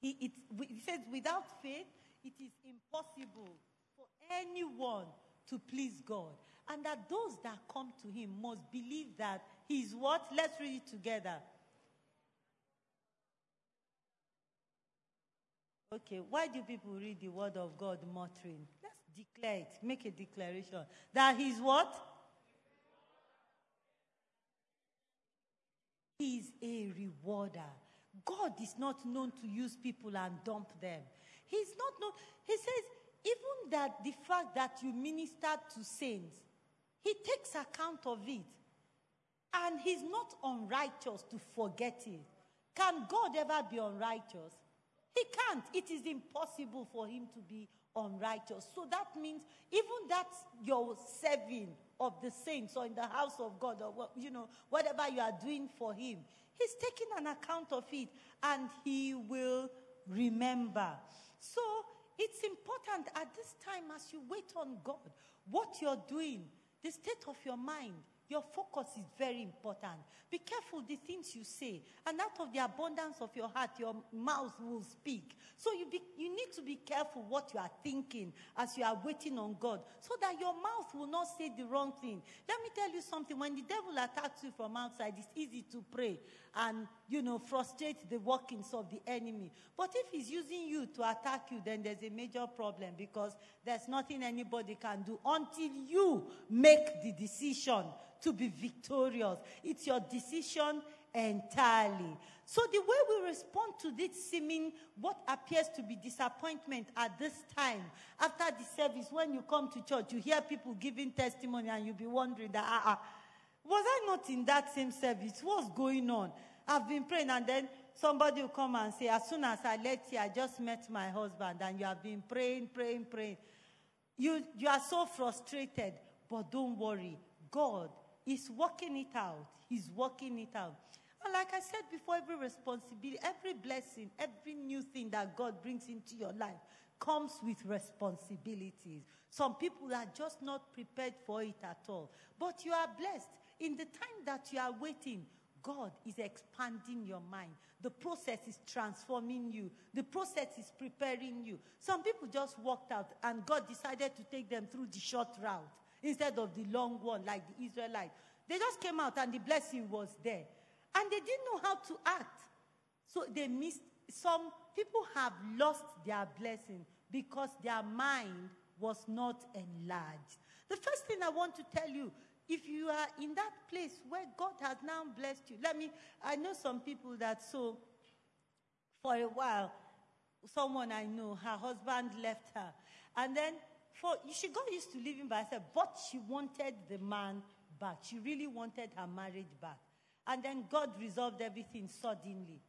He, it, it says, without faith, it is impossible for anyone to please God. And that those that come to Him must believe that He is what? Let's read it together. Okay, why do people read the word of God muttering? Let's declare it. Make a declaration. That he's what? He's a rewarder. God is not known to use people and dump them. He's not known. He says, even that the fact that you ministered to saints, He takes account of it. And he's not unrighteous to forget it. Can God ever be unrighteous? He can't. It is impossible for him to be unrighteous. So that means even that your serving of the saints or in the house of God or you know whatever you are doing for him, he's taking an account of it and he will remember. So it's important at this time as you wait on God, what you're doing, the state of your mind, your focus is very important. Be careful the things you say, and out of the abundance of your heart, your mouth will speak. So you, be, you need to be careful what you are thinking as you are waiting on God, so that your mouth will not say the wrong thing. Let me tell you something: when the devil attacks you from outside, it's easy to pray and you know frustrate the workings of the enemy. But if he's using you to attack you, then there's a major problem because there's nothing anybody can do until you make the decision to be victorious. It's your decision entirely. So the way we respond to this seeming what appears to be disappointment at this time after the service when you come to church you hear people giving testimony and you'll be wondering that ah, ah, was I not in that same service? What's going on? I've been praying and then somebody will come and say, as soon as I left here, I just met my husband and you have been praying, praying, praying. You, you are so frustrated, but don't worry. God is working it out. He's working it out. And like I said before, every responsibility, every blessing, every new thing that God brings into your life comes with responsibilities. Some people are just not prepared for it at all. But you are blessed. In the time that you are waiting, God is expanding your mind. The process is transforming you. The process is preparing you. Some people just walked out and God decided to take them through the short route instead of the long one like the Israelites. They just came out and the blessing was there. And they didn't know how to act. So they missed. Some people have lost their blessing because their mind was not enlarged. The first thing I want to tell you if you are in that place where God has now blessed you, let me, I know some people that so for a while, someone I know, her husband left her. And then for she got used to living by herself, but she wanted the man back. She really wanted her marriage back. And then God resolved everything suddenly.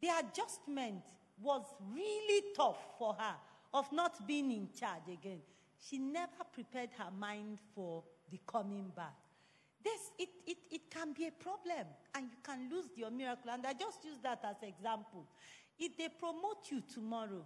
The adjustment was really tough for her of not being in charge again. She never prepared her mind for the coming back. This, it, it, it can be a problem and you can lose your miracle. And I just use that as example. If they promote you tomorrow,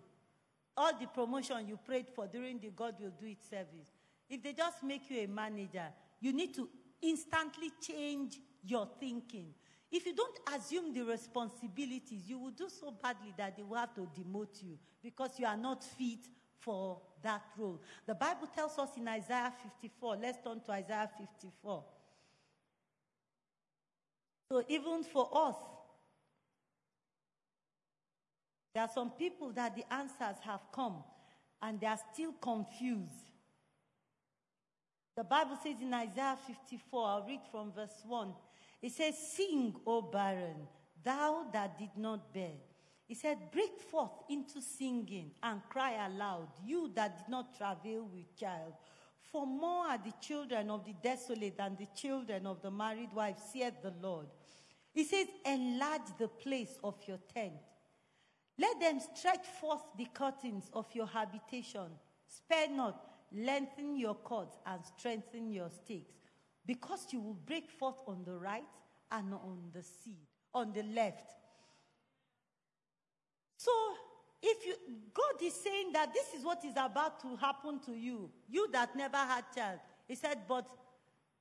all the promotion you prayed for during the God will do it service, if they just make you a manager, you need to instantly change your thinking. If you don't assume the responsibilities, you will do so badly that they will have to demote you because you are not fit for that role. The Bible tells us in Isaiah 54, let's turn to Isaiah 54. So even for us, there are some people that the answers have come and they are still confused. The Bible says in Isaiah 54, I'll read from verse 1. It says, Sing, O barren, thou that did not bear. He said, Break forth into singing and cry aloud, you that did not travail with child. For more are the children of the desolate than the children of the married wife, saith the Lord. He says, Enlarge the place of your tent. Let them stretch forth the curtains of your habitation. Spare not, lengthen your cords and strengthen your stakes, because you will break forth on the right and on the sea, on the left. So, if you, God is saying that this is what is about to happen to you, you that never had child. He said, but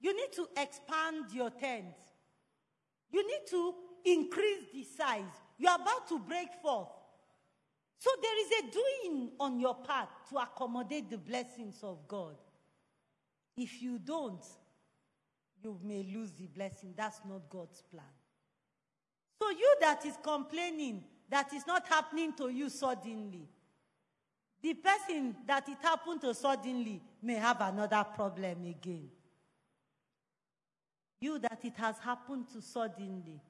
you need to expand your tent. You need to increase the size. You're about to break forth. So there is a doing on your part to accommodate the blessings of God. If you don't, you may lose the blessing. That's not God's plan. So you that is complaining that is not happening to you suddenly, the person that it happened to suddenly may have another problem again. You that it has happened to suddenly,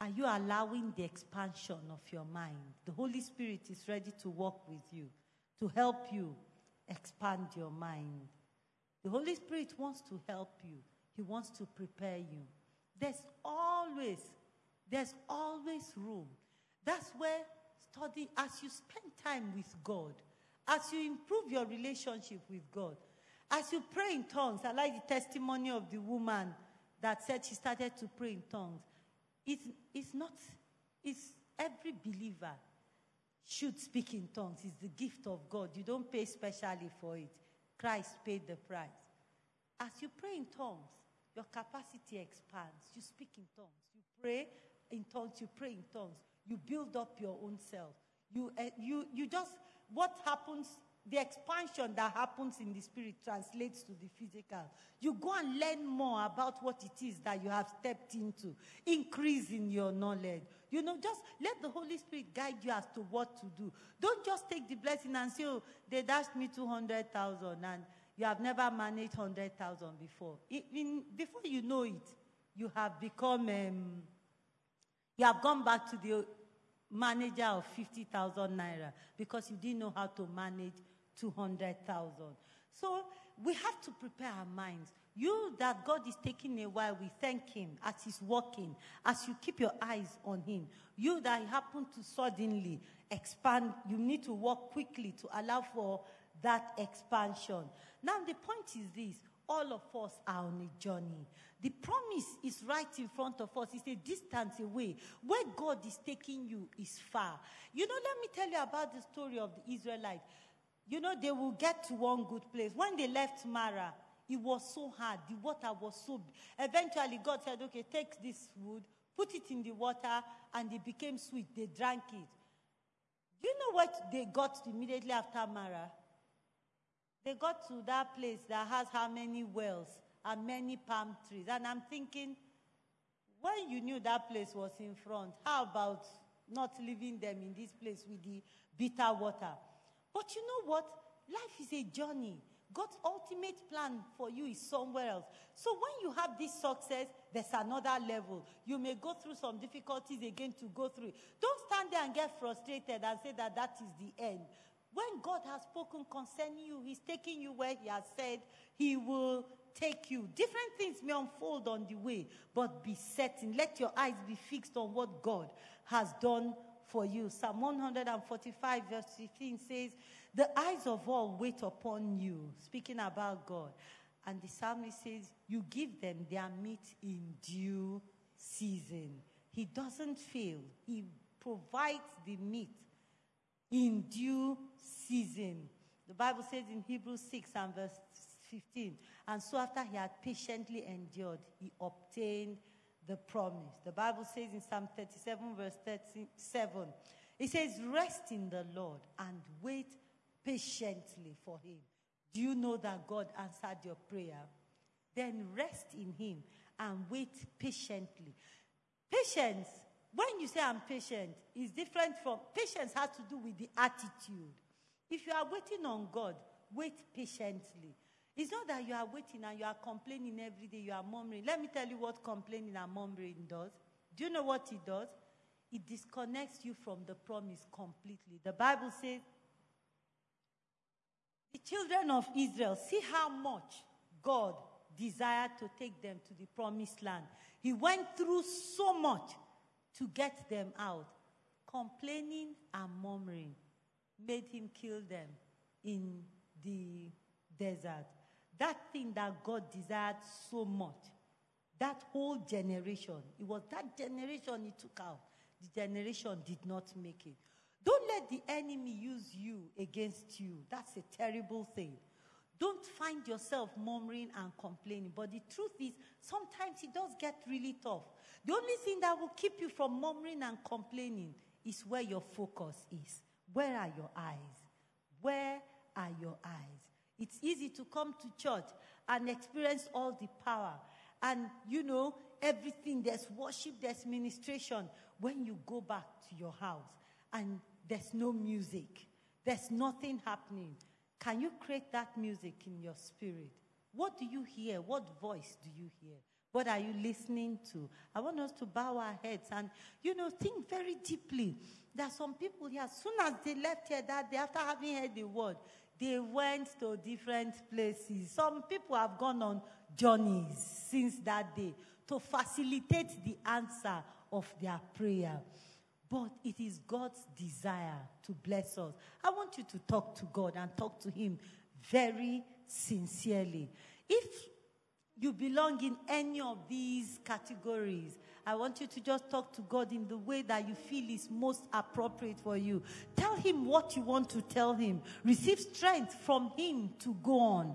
are you allowing the expansion of your mind? The Holy Spirit is ready to work with you, to help you expand your mind. The Holy Spirit wants to help you, He wants to prepare you. There's always, there's always room. That's where study, as you spend time with God, as you improve your relationship with God, as you pray in tongues, I like the testimony of the woman that said she started to pray in tongues. It's, it's not, it's every believer should speak in tongues. It's the gift of God. You don't pay specially for it. Christ paid the price. As you pray in tongues, your capacity expands. You speak in tongues. You pray in tongues. You pray in tongues. You build up your own self. You, uh, you, you just, what happens, the expansion that happens in the spirit translates to the physical. You go and learn more about what it is that you have stepped into, increase in your knowledge. You know, just let the Holy Spirit guide you as to what to do. Don't just take the blessing and say, oh, they dashed me 200,000 and you have never managed 100,000 before. I- in, before you know it, you have become, um, you have gone back to the manager of 50,000 naira because you didn't know how to manage 200,000. So we have to prepare our minds. You that God is taking a while, we thank Him as He's working, as you keep your eyes on Him. You that happen to suddenly expand, you need to work quickly to allow for that expansion. Now, the point is this all of us are on a journey. The promise is right in front of us. It's a distance away. Where God is taking you is far. You know, let me tell you about the story of the Israelites. You know, they will get to one good place. When they left Marah, it was so hard. The water was so. Eventually, God said, okay, take this wood, put it in the water, and it became sweet. They drank it. Do you know what they got immediately after Marah? They got to that place that has how many wells and many palm trees. And I'm thinking, when you knew that place was in front, how about not leaving them in this place with the bitter water? But you know what? Life is a journey. God's ultimate plan for you is somewhere else. So when you have this success, there's another level. You may go through some difficulties again to go through. Don't stand there and get frustrated and say that that is the end. When God has spoken concerning you, He's taking you where He has said He will take you. Different things may unfold on the way, but be certain. Let your eyes be fixed on what God has done for you. Psalm 145, verse 15 says, The eyes of all wait upon you, speaking about God. And the psalmist says, You give them their meat in due season. He doesn't fail, He provides the meat in due season. The Bible says in Hebrews 6 and verse 15, and so after he had patiently endured, he obtained the promise. The Bible says in Psalm 37, verse 37, it says, Rest in the Lord and wait patiently for him. Do you know that God answered your prayer? Then rest in him and wait patiently. Patience, when you say I'm patient, it's different from patience has to do with the attitude. If you are waiting on God, wait patiently. It's not that you are waiting and you are complaining every day, you are murmuring. Let me tell you what complaining and murmuring does. Do you know what it does? It disconnects you from the promise completely. The Bible says, the children of Israel, see how much God desired to take them to the promised land. He went through so much to get them out. Complaining and murmuring made him kill them in the desert. That thing that God desired so much, that whole generation, it was that generation he took out. The generation did not make it. Don't let the enemy use you against you. That's a terrible thing. Don't find yourself murmuring and complaining. But the truth is, sometimes it does get really tough. The only thing that will keep you from murmuring and complaining is where your focus is. Where are your eyes? Where are your eyes? It's easy to come to church and experience all the power. And, you know, everything, there's worship, there's ministration. When you go back to your house and there's no music, there's nothing happening, can you create that music in your spirit? What do you hear? What voice do you hear? What are you listening to? I want us to bow our heads and, you know, think very deeply. There are some people here, as soon as they left here that day, after having heard the word, they went to different places. Some people have gone on journeys since that day to facilitate the answer of their prayer. But it is God's desire to bless us. I want you to talk to God and talk to Him very sincerely. If you belong in any of these categories, I want you to just talk to God in the way that you feel is most appropriate for you. Tell Him what you want to tell Him. Receive strength from Him to go on.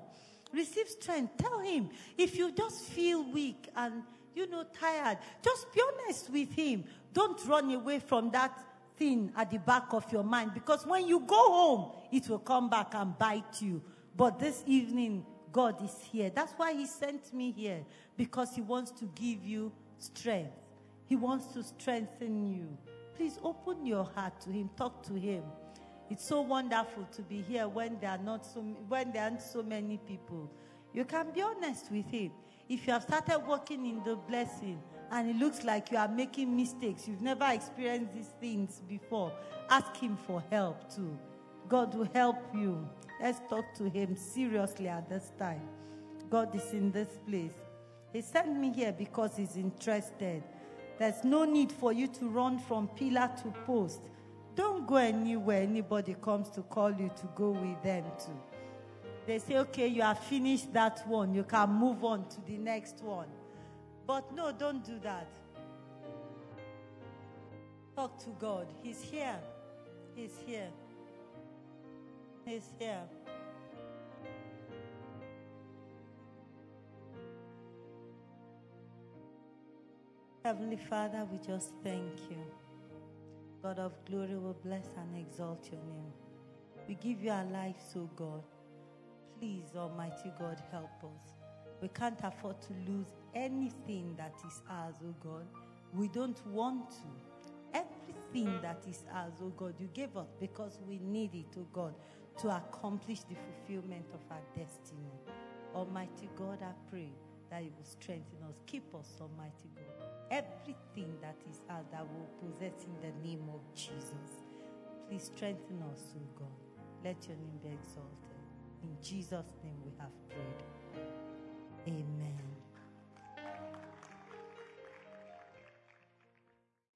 Receive strength. Tell Him if you just feel weak and you know tired, just be honest with Him. Don't run away from that thing at the back of your mind because when you go home, it will come back and bite you. But this evening, God is here. That's why He sent me here because He wants to give you strength. He wants to strengthen you. Please open your heart to Him. Talk to Him. It's so wonderful to be here when there are not so when there aren't so many people. You can be honest with Him. If you have started walking in the blessing and it looks like you are making mistakes, you've never experienced these things before, ask Him for help too. God will help you. Let's talk to Him seriously at this time. God is in this place. He sent me here because He's interested. There's no need for you to run from pillar to post. Don't go anywhere anybody comes to call you to go with them too. They say, okay, you have finished that one. You can move on to the next one. But no, don't do that. Talk to God. He's here. He's here. He's here. Heavenly Father, we just thank you. God of glory will bless and exalt your name. We give you our lives, O God. Please, Almighty God, help us. We can't afford to lose anything that is ours, O God. We don't want to. Everything mm. that is ours, O God, you gave us because we need it, O God, to accomplish the fulfillment of our destiny. Almighty God, I pray that you will strengthen us. Keep us, Almighty God. Everything that is ours that we possess in the name of Jesus. Please strengthen us, O God. Let your name be exalted. In Jesus' name we have prayed. Amen.